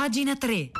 Pagina 3.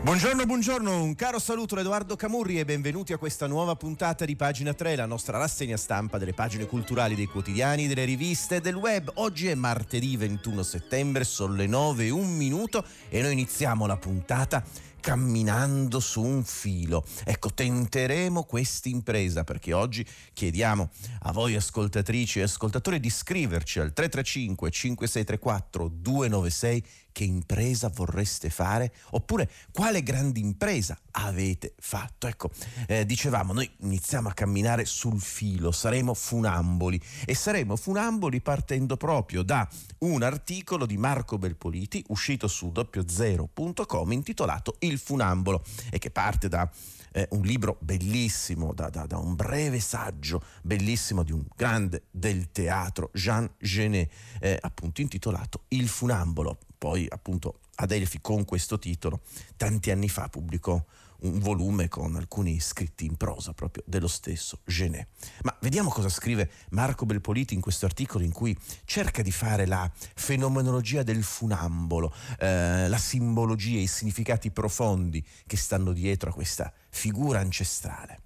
Buongiorno, buongiorno, un caro saluto da Edoardo Camurri e benvenuti a questa nuova puntata di Pagina 3, la nostra rassegna stampa delle pagine culturali dei quotidiani, delle riviste e del web. Oggi è martedì 21 settembre, sono le 9 e un minuto e noi iniziamo la puntata camminando su un filo. Ecco, tenteremo questa impresa perché oggi chiediamo a voi ascoltatrici e ascoltatori di scriverci al 335 5634 296 che impresa vorreste fare? Oppure quale grande impresa avete fatto. Ecco, eh, dicevamo, noi iniziamo a camminare sul filo, saremo funamboli. E saremo funamboli partendo proprio da un articolo di Marco Belpoliti uscito su doppiozero.com intitolato Il funambolo e che parte da eh, un libro bellissimo, da, da, da, un breve saggio bellissimo di un grande del teatro, Jean Genet, eh, appunto intitolato Il funambolo poi appunto Adelphi con questo titolo tanti anni fa pubblicò un volume con alcuni scritti in prosa proprio dello stesso Genet. Ma vediamo cosa scrive Marco Belpoliti in questo articolo in cui cerca di fare la fenomenologia del funambolo, eh, la simbologia, i significati profondi che stanno dietro a questa figura ancestrale.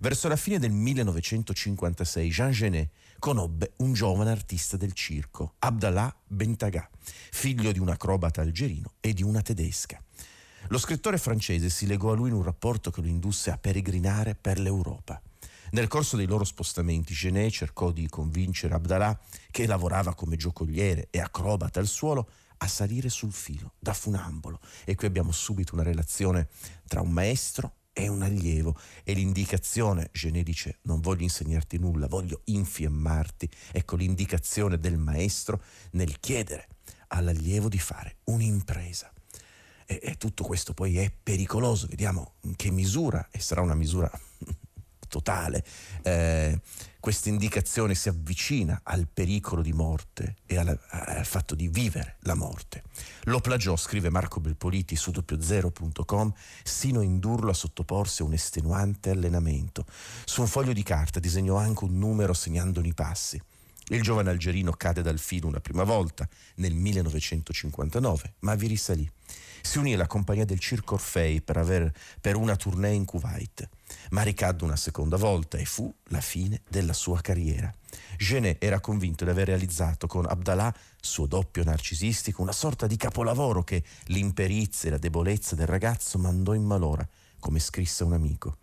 Verso la fine del 1956 Jean Genet conobbe un giovane artista del circo, Abdallah Bentagà, figlio di un acrobata algerino e di una tedesca. Lo scrittore francese si legò a lui in un rapporto che lo indusse a peregrinare per l'Europa. Nel corso dei loro spostamenti Genet cercò di convincere Abdallah, che lavorava come giocoliere e acrobata al suolo, a salire sul filo da funambolo. E qui abbiamo subito una relazione tra un maestro è un allievo e l'indicazione, Genet dice non voglio insegnarti nulla, voglio infiammarti, ecco l'indicazione del maestro nel chiedere all'allievo di fare un'impresa. E, e tutto questo poi è pericoloso, vediamo in che misura, e sarà una misura totale, eh, questa indicazione si avvicina al pericolo di morte e al, al, fatto di vivere la morte. Lo plagiò, scrive Marco Belpoliti su doppiozero.com, sino a indurlo a sottoporsi a un estenuante allenamento. Su un foglio di carta disegnò anche un numero segnandone i passi. Il giovane algerino cade dal filo una prima volta nel 1959, ma vi risalì. Si unì alla compagnia del Circo Orfei per, aver, per una tournée in Kuwait ma ricadde una seconda volta e fu la fine della sua carriera. Genet era convinto di aver realizzato con Abdallah, suo doppio narcisistico, una sorta di capolavoro che l'imperizia e la debolezza del ragazzo mandò in malora, come scrisse un amico.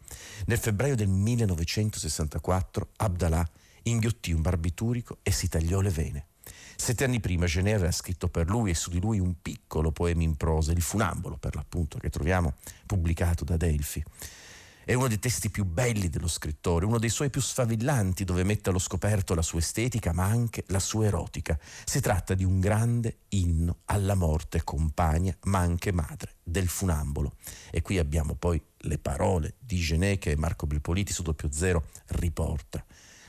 Nel febbraio del 1964 Abdallah inghiottì un barbiturico e si tagliò le vene. Sette anni prima Genet aveva scritto per lui e su di lui un piccolo poema in prosa, il funambolo per l'appunto, che troviamo pubblicato da Delphi. È uno dei testi più belli dello scrittore, uno dei suoi più sfavillanti dove mette allo scoperto la sua estetica ma anche la sua erotica. Si tratta di un grande inno alla morte compagna ma anche madre del funambolo. E qui abbiamo poi le parole di Genet che Marco Bilpoliti su doppio zero riporta.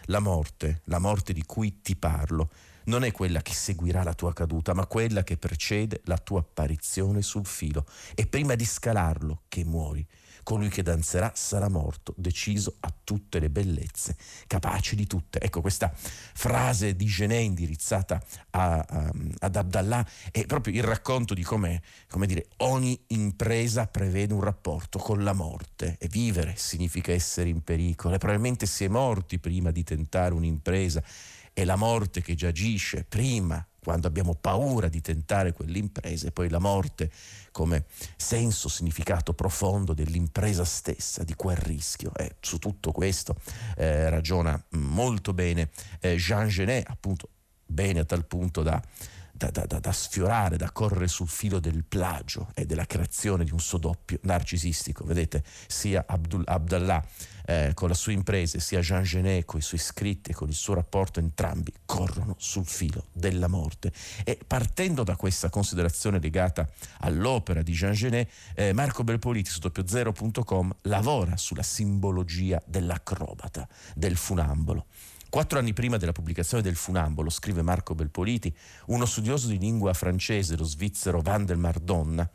La morte, la morte di cui ti parlo, non è quella che seguirà la tua caduta, ma quella che precede la tua apparizione sul filo. E prima di scalarlo che muori colui che danzerà sarà morto, deciso a tutte le bellezze, capace di tutte. Ecco, questa frase di Genet indirizzata a, a, ad Abdallah è proprio il racconto di come, come dire, ogni impresa prevede un rapporto con la morte e vivere significa essere in pericolo e probabilmente si è morti prima di tentare un'impresa è la morte che già agisce prima quando abbiamo paura di tentare quell'impresa e poi la morte come senso, significato profondo dell'impresa stessa, di quel rischio. E su tutto questo eh, ragiona molto bene eh, Jean Genet, appunto bene a tal punto da da, da, da, sfiorare, da correre sul filo del plagio e della creazione di un suo doppio narcisistico. Vedete, sia Abdul, Abdallah eh, con la sua impresa, sia Jean Genet con i suoi scritti e con il suo rapporto, entrambi corrono sul filo della morte. E partendo da questa considerazione legata all'opera di Jean Genet, eh, Marco Belpoliti su doppiozero.com lavora sulla simbologia dell'acrobata, del funambolo Quattro anni prima della pubblicazione del Funambolo, scrive Marco Belpoliti, uno studioso di lingua francese, lo svizzero Vandelmar Donna,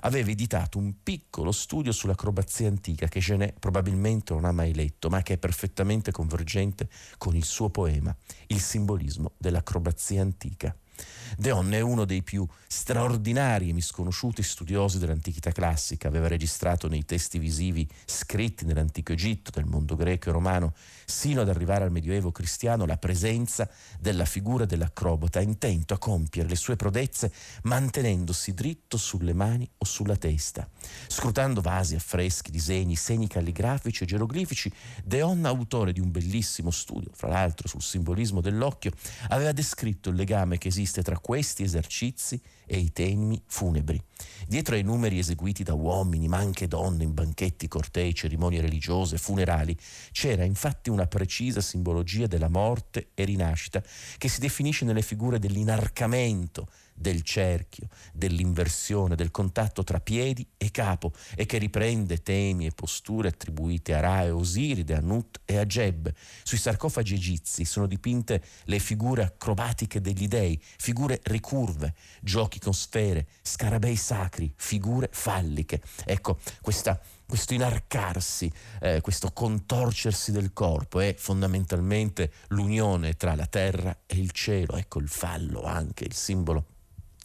aveva editato un piccolo studio sull'acrobazia antica che Genet probabilmente non ha mai letto, ma che è perfettamente convergente con il suo poema, Il simbolismo dell'acrobazia antica. Deon è uno dei più straordinari e misconosciuti studiosi dell'antichità classica, aveva registrato nei testi visivi scritti nell'antico Egitto, nel mondo greco e romano, sino ad arrivare al Medioevo cristiano, la presenza della figura dell'acrobata, intento a compiere le sue prodezze mantenendosi dritto sulle mani o sulla testa. Scrutando vasi, affreschi, disegni, segni calligrafici e geroglifici, Deon, autore di un bellissimo studio, fra l'altro sul simbolismo dell'occhio, aveva descritto il legame che esiste tra questi esercizi e i temi funebri. Dietro ai numeri eseguiti da uomini, ma anche donne, in banchetti, cortei, cerimonie religiose, funerali, c'era infatti una precisa simbologia della morte e rinascita che si definisce nelle figure dell'inarcamento, del cerchio, dell'inversione, del contatto tra piedi e capo e che riprende temi e posture attribuite a Ra e Osiride, a Nut e a Geb. Sui sarcofagi egizi sono dipinte le figure acrobatiche degli dei, figure ricurve, giochi con sfere, scarabei sacri, figure falliche. Ecco, questa questo inarcarsi, eh, questo contorcersi del corpo è fondamentalmente l'unione tra la terra e il cielo, ecco il fallo anche, il simbolo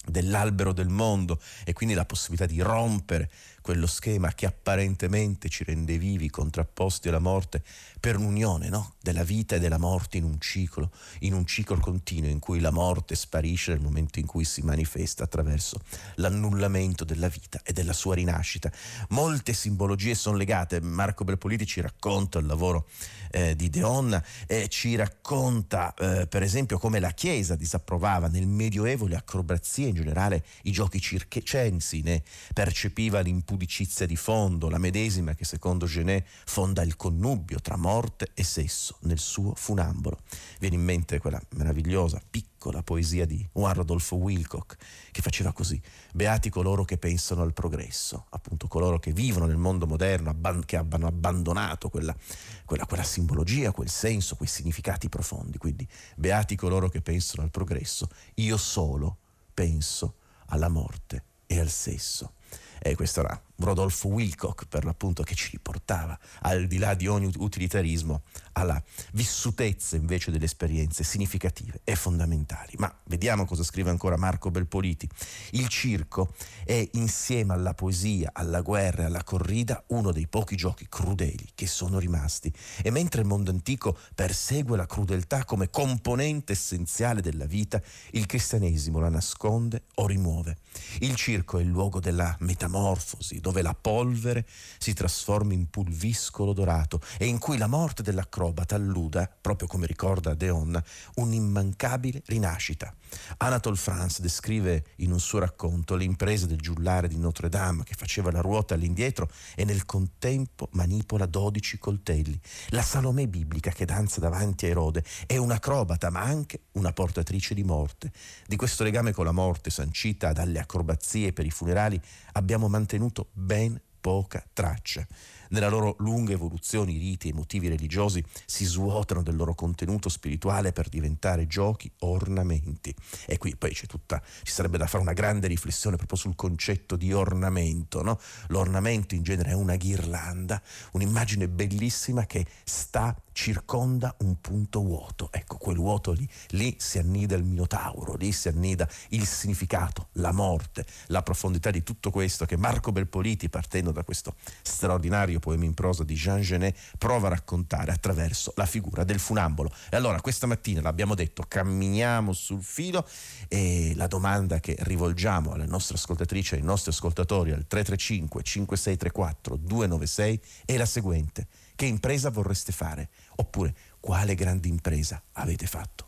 dell'albero del mondo e quindi la possibilità di rompere quello schema che apparentemente ci rende vivi, contrapposti alla morte, per un'unione no? della vita e della morte in un ciclo, in un ciclo continuo in cui la morte sparisce nel momento in cui si manifesta attraverso l'annullamento della vita e della sua rinascita. Molte simbologie sono legate, Marco Belpoliti ci racconta il lavoro eh, di Deonna, eh, ci racconta eh, per esempio come la Chiesa disapprovava nel Medioevo le acrobazie, in generale i giochi circensi, ne percepiva l'impudicità pudicizia di fondo, la medesima che secondo Genet fonda il connubio tra morte e sesso nel suo funambolo. Viene in mente quella meravigliosa, piccola poesia di Juan Rodolfo Wilcock che faceva così, beati coloro che pensano al progresso, appunto coloro che vivono nel mondo moderno, abban- che hanno abbandonato quella, quella, quella simbologia, quel senso, quei significati profondi, quindi beati coloro che pensano al progresso, io solo penso alla morte e al sesso. E questo era Rodolfo Wilcock per l'appunto che ci riportava al di là di ogni utilitarismo alla vissutezza invece delle esperienze significative e fondamentali. Ma vediamo cosa scrive ancora Marco Belpoliti. Il circo è insieme alla poesia, alla guerra e alla corrida uno dei pochi giochi crudeli che sono rimasti e mentre il mondo antico persegue la crudeltà come componente essenziale della vita, il cristianesimo la nasconde o rimuove. Il circo è il luogo della metamorfosi, dove la polvere si trasforma in pulviscolo dorato e in cui la morte dell'acrobata alluda, proprio come ricorda Deon, un'immancabile rinascita. Anatole France descrive in un suo racconto le imprese del giullare di Notre Dame che faceva la ruota all'indietro e nel contempo manipola dodici coltelli. La Salomè biblica che danza davanti a Erode è un'acrobata ma anche una portatrice di morte. Di questo legame con la morte sancita dalle acrobazie per i funerali abbiamo mantenuto ben poca traccia. Nella loro lunga evoluzione i riti e i motivi religiosi si svuotano del loro contenuto spirituale per diventare giochi ornamenti. E qui poi c'è tutta, ci sarebbe da fare una grande riflessione proprio sul concetto di ornamento. No? L'ornamento in genere è una ghirlanda, un'immagine bellissima che sta circonda un punto vuoto. Ecco, quel vuoto lì, lì si annida il Minotauro, lì si annida il significato, la morte, la profondità di tutto questo che Marco Belpoliti, partendo da questo straordinario poema in prosa di Jean Genet, prova a raccontare attraverso la figura del funambolo. E allora questa mattina l'abbiamo detto, camminiamo sul filo e la domanda che rivolgiamo alle nostre ascoltatrici ai nostri ascoltatori al 335 5634 296 è la seguente. Che impresa vorreste fare? Oppure quale grande impresa avete fatto?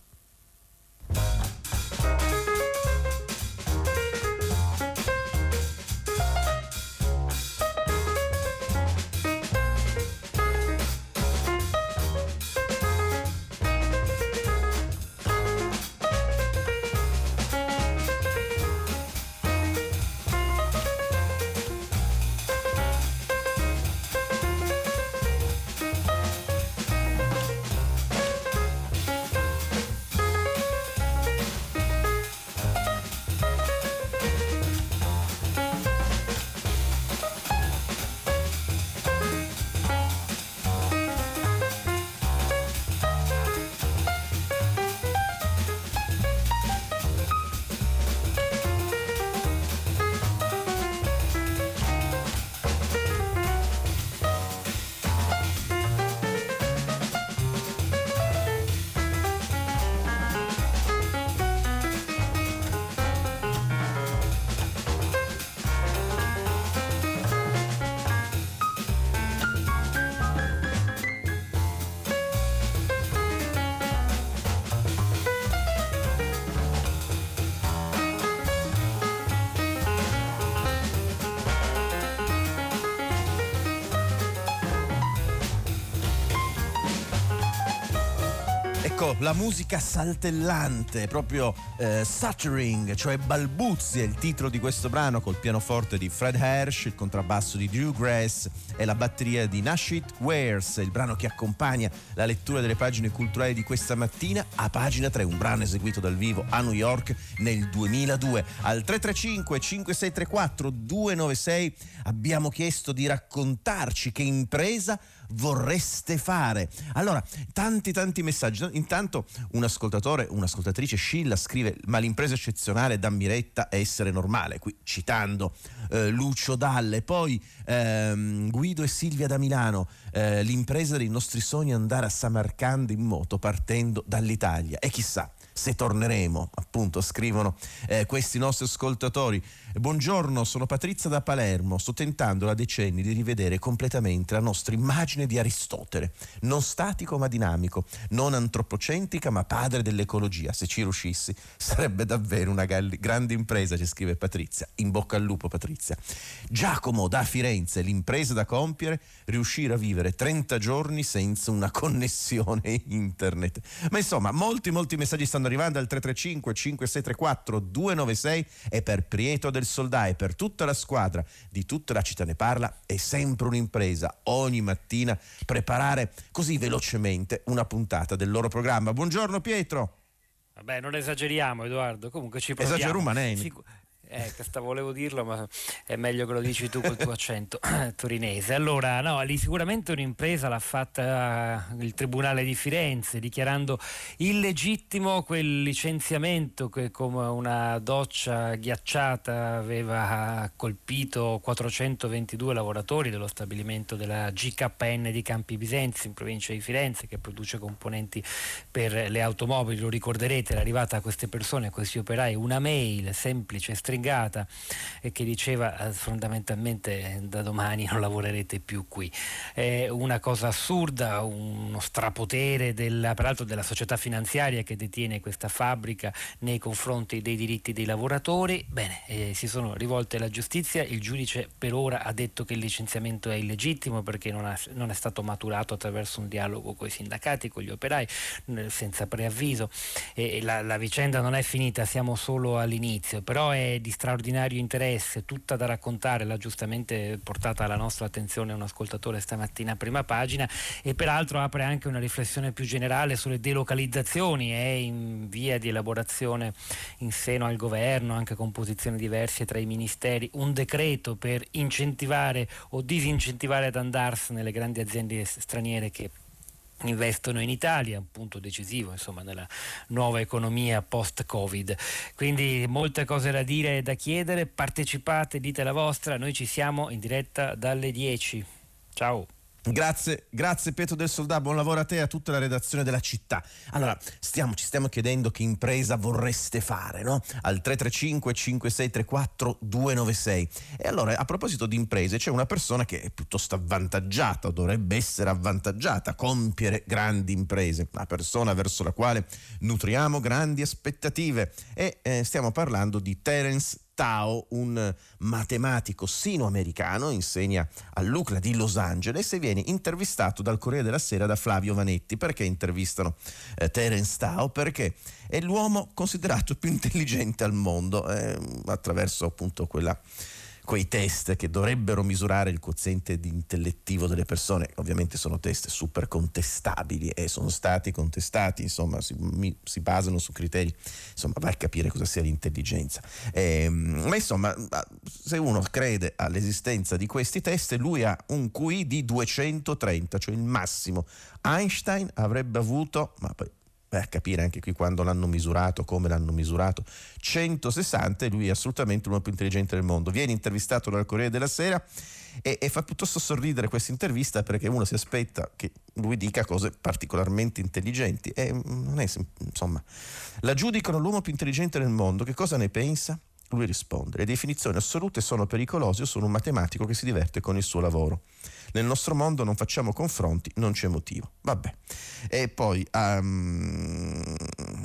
Ecco, la musica saltellante, proprio eh, stuttering, cioè balbuzi è il titolo di questo brano col pianoforte di Fred Hersch, il contrabbasso di Drew Grass e la batteria di Nashit Wares, il brano che accompagna la lettura delle pagine culturali di questa mattina a pagina 3, un brano eseguito dal vivo a New York nel 2002. Al 335 5634 296 abbiamo chiesto di raccontarci che impresa vorreste fare. Allora, tanti tanti messaggi. Intanto un ascoltatore, un'ascoltatrice Scilla scrive ma l'impresa eccezionale da Miretta è essere normale, qui citando eh, Lucio Dalle, poi ehm, Guido e Silvia da Milano, eh, l'impresa dei nostri sogni è andare a Samarcanda in moto partendo dall'Italia e chissà se torneremo, appunto, scrivono eh, questi nostri ascoltatori. Buongiorno, sono Patrizia da Palermo, sto tentando da decenni di rivedere completamente la nostra immagine di Aristotele, non statico ma dinamico, non antropocentrica ma padre dell'ecologia. Se ci riuscissi sarebbe davvero una grande impresa, ci scrive Patrizia. In bocca al lupo Patrizia. Giacomo da Firenze, l'impresa da compiere, riuscire a vivere 30 giorni senza una connessione internet. Ma insomma, molti molti messaggi stanno arrivando al 335 5634 296 e per Prieto del Soldai, per tutta la squadra di tutta la città ne parla, è sempre un'impresa ogni mattina preparare così velocemente una puntata del loro programma. Buongiorno Pietro. Vabbè, non esageriamo Edoardo, comunque ci proviamo. Esagero Maneni. Sic- eh, volevo dirlo, ma è meglio che lo dici tu col tuo accento torinese. Allora, no, lì sicuramente un'impresa l'ha fatta il Tribunale di Firenze, dichiarando illegittimo quel licenziamento che come una doccia ghiacciata aveva colpito 422 lavoratori dello stabilimento della GKN di Campi Bisenzi in provincia di Firenze, che produce componenti per le automobili. Lo ricorderete, era arrivata a queste persone, a questi operai, una mail semplice, stringata stringata e che diceva eh, fondamentalmente da domani non lavorerete più qui. È una cosa assurda, uno strapotere della, peraltro della società finanziaria che detiene questa fabbrica nei confronti dei diritti dei lavoratori. Bene, eh, si sono rivolte alla giustizia, il giudice per ora ha detto che il licenziamento è illegittimo perché non, ha, non è stato maturato attraverso un dialogo con i sindacati, con gli operai, senza preavviso. E la, la vicenda non è finita, siamo solo all'inizio, però è di straordinario interesse, tutta da raccontare, l'ha giustamente portata alla nostra attenzione un ascoltatore stamattina a prima pagina e peraltro apre anche una riflessione più generale sulle delocalizzazioni, è in via di elaborazione in seno al governo, anche con posizioni diverse tra i ministeri, un decreto per incentivare o disincentivare ad andarsene le grandi aziende straniere che investono in Italia, un punto decisivo insomma, nella nuova economia post-Covid. Quindi molte cose da dire e da chiedere, partecipate, dite la vostra, noi ci siamo in diretta dalle 10. Ciao. Grazie, grazie Pietro del Soldato, buon lavoro a te e a tutta la redazione della città. Allora, stiamo, ci stiamo chiedendo che impresa vorreste fare, no? Al 335 5634 296. E allora, a proposito di imprese, c'è una persona che è piuttosto avvantaggiata, dovrebbe essere avvantaggiata compiere grandi imprese, una persona verso la quale nutriamo grandi aspettative. E eh, stiamo parlando di Terence Tao, un matematico sino-americano, insegna all'UCLA di Los Angeles e viene intervistato dal Corriere della Sera da Flavio Vanetti. Perché intervistano eh, Terence Tao? Perché è l'uomo considerato più intelligente al mondo, eh, attraverso appunto quella quei test che dovrebbero misurare il quoziente intellettivo delle persone, ovviamente sono test super contestabili e sono stati contestati, insomma si, mi, si basano su criteri, insomma vai a capire cosa sia l'intelligenza. Eh, ma insomma se uno crede all'esistenza di questi test, lui ha un QI di 230, cioè il massimo. Einstein avrebbe avuto, ma poi A capire anche qui quando l'hanno misurato, come l'hanno misurato. 160 e lui è assolutamente l'uomo più intelligente del mondo. Viene intervistato dal Corriere della Sera e, e fa piuttosto sorridere questa intervista perché uno si aspetta che lui dica cose particolarmente intelligenti e mm, non è, insomma, la giudicano l'uomo più intelligente del mondo. Che cosa ne pensa? Lui risponde: Le definizioni assolute sono pericolose. Io sono un matematico che si diverte con il suo lavoro. Nel nostro mondo non facciamo confronti, non c'è motivo. Vabbè. E poi um,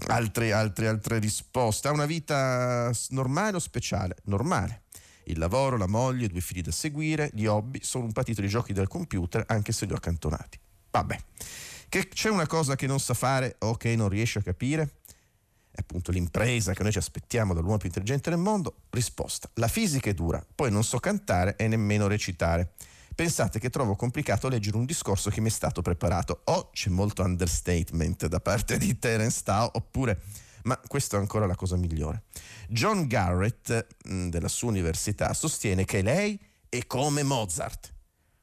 altre, altre, altre risposte. Ha una vita normale o speciale? Normale. Il lavoro, la moglie, due figli da seguire, gli hobby sono un patito di giochi del computer, anche se li ho accantonati. Vabbè. Che c'è una cosa che non sa fare o che non riesce a capire? È appunto l'impresa che noi ci aspettiamo dall'uomo più intelligente del mondo? Risposta. La fisica è dura, poi non so cantare e nemmeno recitare. Pensate che trovo complicato leggere un discorso che mi è stato preparato. O c'è molto understatement da parte di Terence Tao, oppure ma questa è ancora la cosa migliore. John Garrett mm, della sua università sostiene che lei è come Mozart.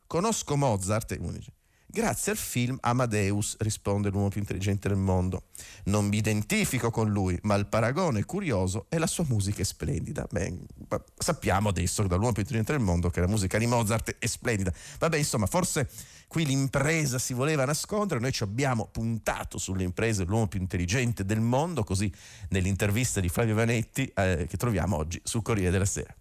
Conosco Mozart, e uno dice, Grazie al film Amadeus, risponde l'uomo più intelligente del mondo. Non mi identifico con lui, ma il paragone è curioso e la sua musica è splendida. Beh, sappiamo adesso dall'uomo più intelligente del mondo che la musica di Mozart è splendida. Vabbè, insomma, forse qui l'impresa si voleva nascondere, noi ci abbiamo puntato sulle imprese dell'uomo più intelligente del mondo, così nell'intervista di Flavio Vanetti eh, che troviamo oggi sul Corriere della Sera.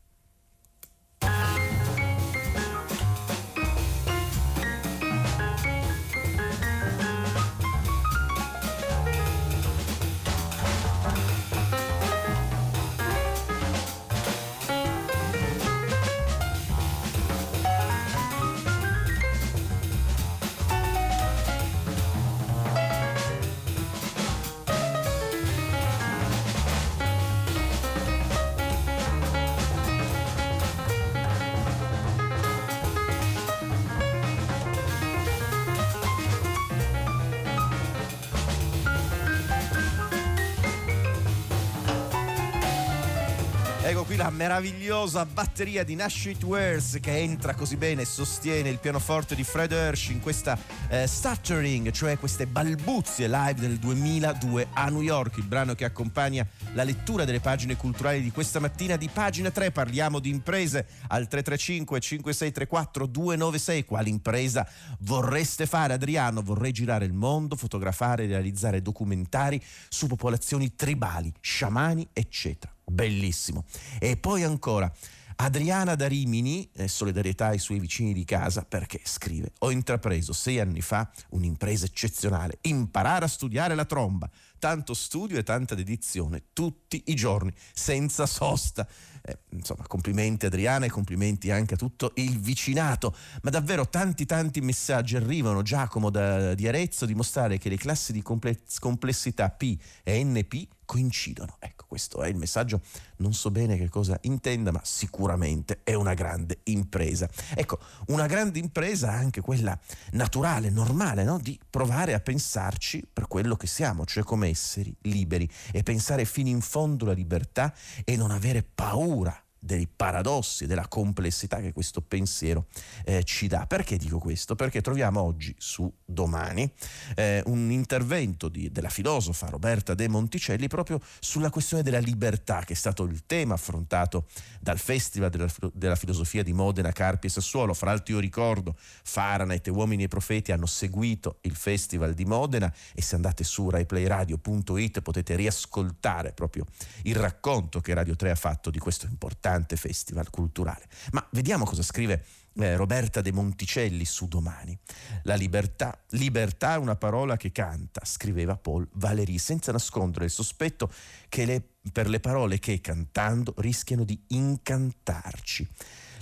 La meravigliosa batteria di Nash It Wears che entra così bene e sostiene il pianoforte di Fred Hirsch in questa eh, stuttering, cioè queste balbuzie live del 2002 a New York, il brano che accompagna la lettura delle pagine culturali di questa mattina di pagina 3. Parliamo di imprese al 335 5634 296. Quale impresa vorreste fare Adriano? Vorrei girare il mondo, fotografare realizzare documentari su popolazioni tribali, sciamani, eccetera bellissimo. E poi ancora. Adriana da Rimini, eh, solidarietà ai suoi vicini di casa, perché scrive: Ho intrapreso sei anni fa un'impresa eccezionale, imparare a studiare la tromba. Tanto studio e tanta dedizione, tutti i giorni, senza sosta. Eh, insomma, complimenti Adriana e complimenti anche a tutto il vicinato. Ma davvero tanti tanti messaggi arrivano, Giacomo da, di Arezzo, dimostrare che le classi di complessità P e NP coincidono. Ecco, questo è il messaggio. Non so bene che cosa intenda, ma sicuramente è una grande impresa. Ecco, una grande impresa anche quella naturale, normale, no? di provare a pensarci per quello che siamo, cioè come esseri liberi e pensare fino in fondo la libertà e non avere paura dei paradossi, della complessità che questo pensiero eh, ci dà. Perché dico questo? Perché troviamo oggi su Domani eh, un intervento di, della filosofa Roberta De Monticelli proprio sulla questione della libertà, che è stato il tema affrontato dal Festival della, della Filosofia di Modena, Carpi e Sassuolo. Fra l'altro io ricordo Fahrenheit Uomini e Profeti hanno seguito il Festival di Modena e se andate su raiplayradio.it potete riascoltare proprio il racconto che Radio 3 ha fatto di questo importante importante festival culturale. Ma vediamo cosa scrive eh, Roberta De Monticelli su Domani. La libertà, libertà è una parola che canta, scriveva Paul Valéry, senza nascondere il sospetto che le, per le parole che cantando rischiano di incantarci.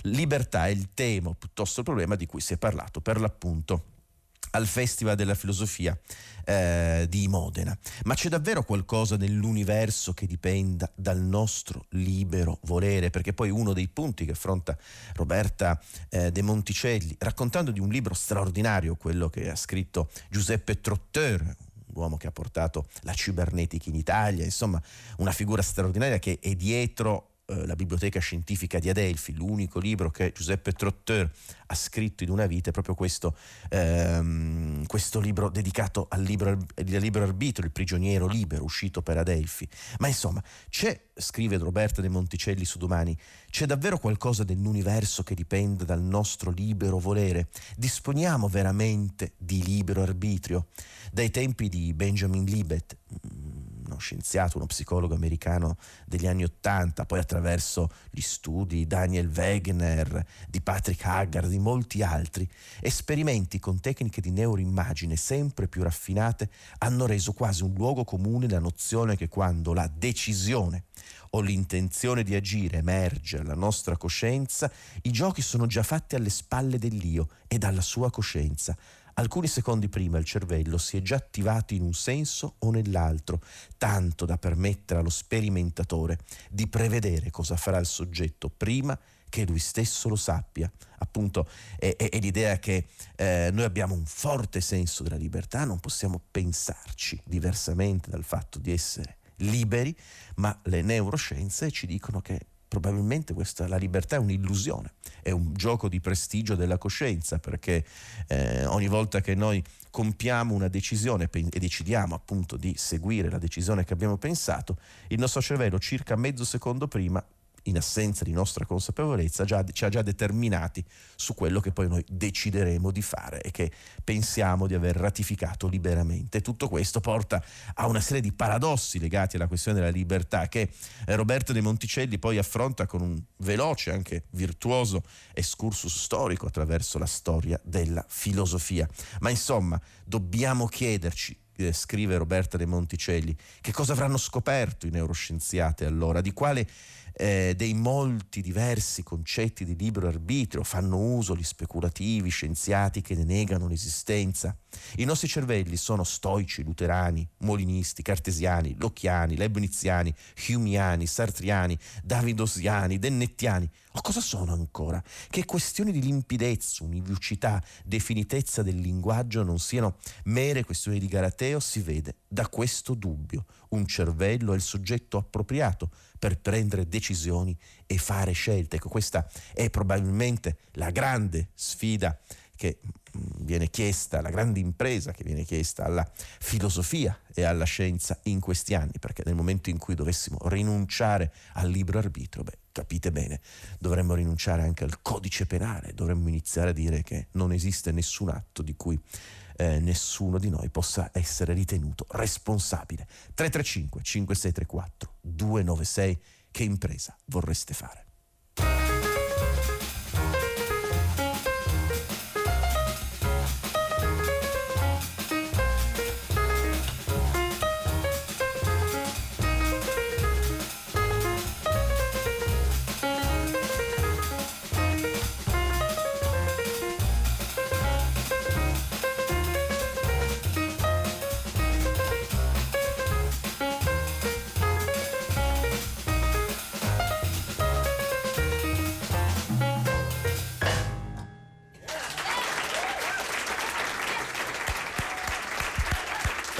Libertà è il tema, piuttosto il problema di cui si è parlato per l'appunto al Festival della Filosofia eh, di Modena. Ma c'è davvero qualcosa nell'universo che dipenda dal nostro libero volere? Perché poi uno dei punti che affronta Roberta eh, De Monticelli, raccontando di un libro straordinario, quello che ha scritto Giuseppe Trotteur, uomo che ha portato la cibernetica in Italia, insomma una figura straordinaria che è dietro eh, la biblioteca scientifica di Adelphi, l'unico libro che Giuseppe Trotteur ha scritto in una vita è proprio questo, ehm, questo libro dedicato al libro, al libero arbitro, Il prigioniero libero, uscito per Adelphi. Ma insomma, c'è, scrive Roberta De Monticelli su Domani, c'è davvero qualcosa nell'universo che dipende dal nostro libero volere? Disponiamo veramente di libero arbitrio? Dai tempi di Benjamin Libet, uno scienziato, uno psicologo americano degli anni Ottanta, poi attraverso gli studi di Daniel Wegener, di Patrick Haggard, di molti altri, esperimenti con tecniche di neuroimmagine sempre più raffinate hanno reso quasi un luogo comune la nozione che quando la decisione o l'intenzione di agire emerge alla nostra coscienza, i giochi sono già fatti alle spalle dell'io e dalla sua coscienza alcuni secondi prima il cervello si è già attivato in un senso o nell'altro, tanto da permettere allo sperimentatore di prevedere cosa farà il soggetto prima che lui stesso lo sappia. Appunto è, è, è l'idea che eh, noi abbiamo un forte senso della libertà, non possiamo pensarci diversamente dal fatto di essere liberi, ma le neuroscienze ci dicono che probabilmente questa, la libertà è un'illusione, è un gioco di prestigio della coscienza, perché eh, ogni volta che noi compiamo una decisione e decidiamo appunto di seguire la decisione che abbiamo pensato, il nostro cervello circa mezzo secondo prima in assenza di nostra consapevolezza, già, ci ha già determinati su quello che poi noi decideremo di fare e che pensiamo di aver ratificato liberamente. Tutto questo porta a una serie di paradossi legati alla questione della libertà che eh, Roberto De Monticelli poi affronta con un veloce, anche virtuoso excursus storico attraverso la storia della filosofia. Ma insomma, dobbiamo chiederci eh, scrive Roberta De Monticelli, che cosa avranno scoperto i neuroscienziati allora, di quale eh, dei molti diversi concetti di libero arbitrio fanno uso gli speculativi scienziati che ne negano l'esistenza. I nostri cervelli sono stoici, luterani, molinisti, cartesiani, locchiani, leibniziani, humiani, sartriani, davidosiani, dennettiani. O cosa sono ancora? Che questioni di limpidezza, univocità, definitezza del linguaggio non siano mere questioni di galateo si vede da questo dubbio. Un cervello è il soggetto appropriato per prendere decisioni e fare scelte. Ecco, questa è probabilmente la grande sfida che mm, viene chiesta, la grande impresa che viene chiesta alla filosofia e alla scienza in questi anni, perché nel momento in cui dovessimo rinunciare al libro arbitro, beh, capite bene, dovremmo rinunciare anche al codice penale, dovremmo iniziare a dire che non esiste nessun atto di cui eh, nessuno di noi possa essere ritenuto responsabile. 335 5634 296 che impresa vorreste fare?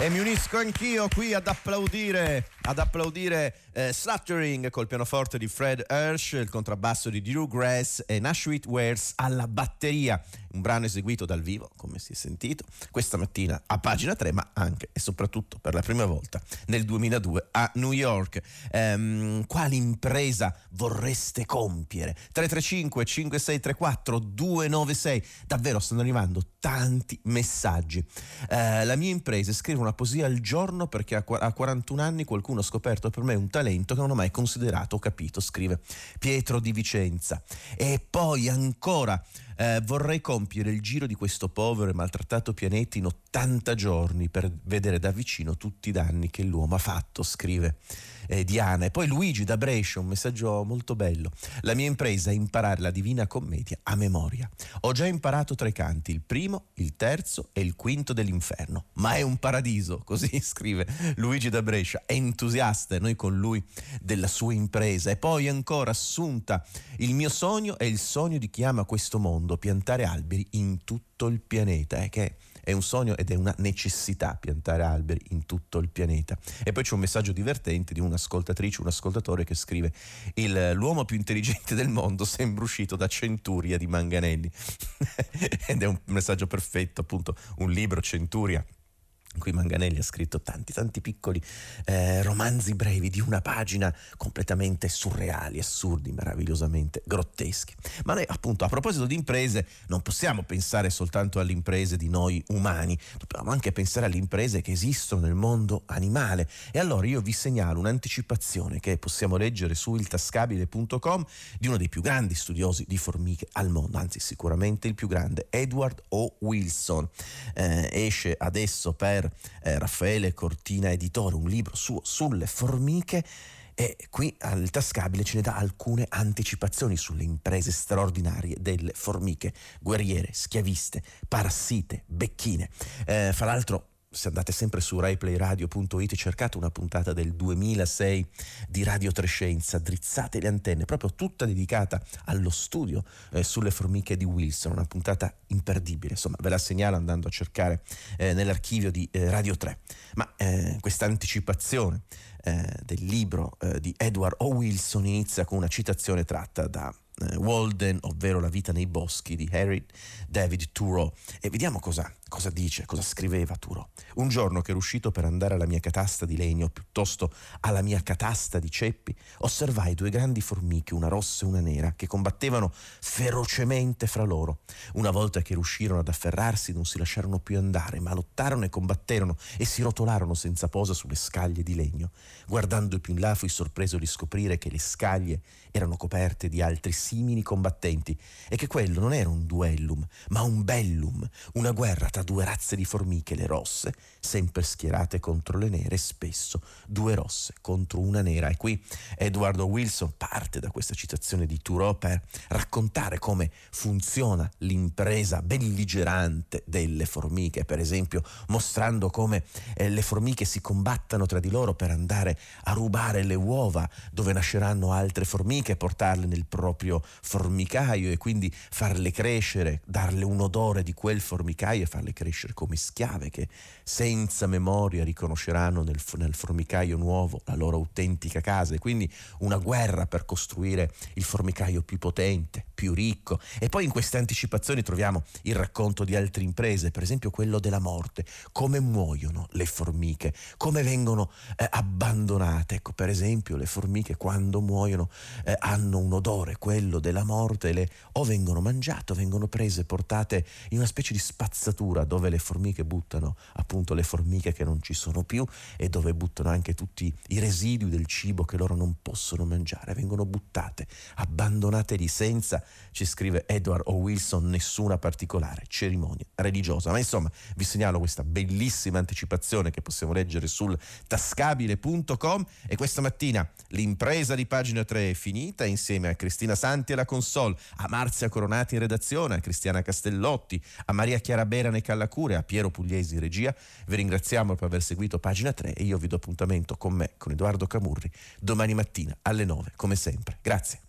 Mi unisco anch'io qui ad applaudire, ad applaudire eh, Slattering col pianoforte di Fred Hirsch, il contrabbasso di Drew Grass e Nashville Wares alla batteria. Un brano eseguito dal vivo, come si è sentito, questa mattina a pagina 3, ma anche e soprattutto per la prima volta nel 2002 a New York. Ehm, quale impresa vorreste compiere? 335 5634 296. Davvero stanno arrivando tanti messaggi. Eh, la mia impresa è scrivere una poesia al giorno perché a 41 anni qualcuno ha scoperto per me un talento talento che non ho mai considerato o capito, scrive Pietro di Vicenza. E poi ancora eh, vorrei compiere il giro di questo povero e maltrattato pianeta in 80 giorni per vedere da vicino tutti i danni che l'uomo ha fatto, scrive eh, Diana. E poi Luigi da Brescia, un messaggio molto bello. La mia impresa è imparare la Divina Commedia a memoria. Ho già imparato tre canti, il primo, il terzo e il quinto dell'inferno. Ma è un paradiso, così scrive Luigi da Brescia, è entusiasta e noi con lui della sua impresa. E poi ancora assunta, il mio sogno è il sogno di chi ama questo mondo, piantare alberi in tutto il pianeta, eh, che è un sogno ed è una necessità piantare alberi in tutto il pianeta. E poi c'è un messaggio divertente di un'ascoltatrice, un ascoltatore che scrive l'uomo più intelligente del mondo sembra uscito da Centuria di Manganelli. ed è un messaggio perfetto, appunto, un libro Centuria in cui Manganelli ha scritto tanti, tanti piccoli eh, romanzi brevi di una pagina completamente surreali, assurdi, meravigliosamente grotteschi. Ma noi appunto a proposito di imprese non possiamo pensare soltanto alle imprese di noi umani, dobbiamo anche pensare alle imprese che esistono nel mondo animale. E allora io vi segnalo un'anticipazione che possiamo leggere su iltascabile.com di uno dei più grandi studiosi di formiche al mondo, anzi sicuramente il più grande, Edward O. Wilson. Eh, esce adesso per eh, Raffaele Cortina Editore, un libro suo sulle formiche e qui al tascabile ce ne dà alcune anticipazioni sulle imprese straordinarie delle formiche guerriere, schiaviste, parassite, becchine. Eh, fra l'altro se andate sempre su raiplayradio.it cercate una puntata del 2006 di Radio Trescenza, drizzate le antenne, proprio tutta dedicata allo studio eh, sulle formiche di Wilson, una puntata imperdibile, insomma ve la segnalo andando a cercare eh, nell'archivio di eh, Radio 3. Ma eh, questa anticipazione eh, del libro eh, di Edward O. Wilson inizia con una citazione tratta da Walden, ovvero La vita nei boschi di Harry David Thoreau. E vediamo cosa, cosa dice, cosa scriveva Thoreau. Un giorno che ero uscito per andare alla mia catasta di legno, piuttosto alla mia catasta di ceppi, osservai due grandi formiche, una rossa e una nera, che combattevano ferocemente fra loro. Una volta che riuscirono ad afferrarsi non si lasciarono più andare, ma lottarono e combatterono e si rotolarono senza posa sulle scaglie di legno. Guardando più in là fui sorpreso di scoprire che le scaglie erano coperte di altri simili combattenti e che quello non era un duellum, ma un bellum, una guerra tra due razze di formiche, le rosse, sempre schierate contro le nere, spesso due rosse contro una nera. E qui Edward Wilson parte da questa citazione di Thoreau per raccontare come funziona l'impresa belligerante delle formiche, per esempio mostrando come eh, le formiche si combattano tra di loro per andare a rubare le uova dove nasceranno altre formiche, portarle nel proprio formicaio e quindi farle crescere, darle un odore di quel formicaio e farle crescere come schiave che senza memoria riconosceranno nel, nel formicaio nuovo la loro autentica casa e quindi una guerra per costruire il formicaio più potente, più ricco. E poi in queste anticipazioni troviamo il racconto di altre imprese, per esempio quello della morte, come muoiono le formiche, come vengono eh, abbandonate. Ecco, per esempio le formiche quando muoiono eh, hanno un odore, quello della morte, le, o vengono mangiate o vengono prese, portate in una specie di spazzatura dove le formiche buttano appunto le formiche che non ci sono più e dove buttano anche tutti i residui del cibo che loro non possono mangiare, vengono buttate, abbandonate lì senza, ci scrive Edward O. Wilson, nessuna particolare cerimonia religiosa. Ma insomma, vi segnalo questa bellissima anticipazione che possiamo leggere sul tascabile.com e questa mattina l'impresa di pagina 3 è finita insieme a Cristina Santi alla console, a Marzia Coronati in redazione, a Cristiana Castellotti, a Maria Chiara Berane Callacure, a Piero Pugliesi in regia. Vi ringraziamo per aver seguito pagina 3 e io vi do appuntamento con me, con Edoardo Camurri, domani mattina alle 9, come sempre. Grazie.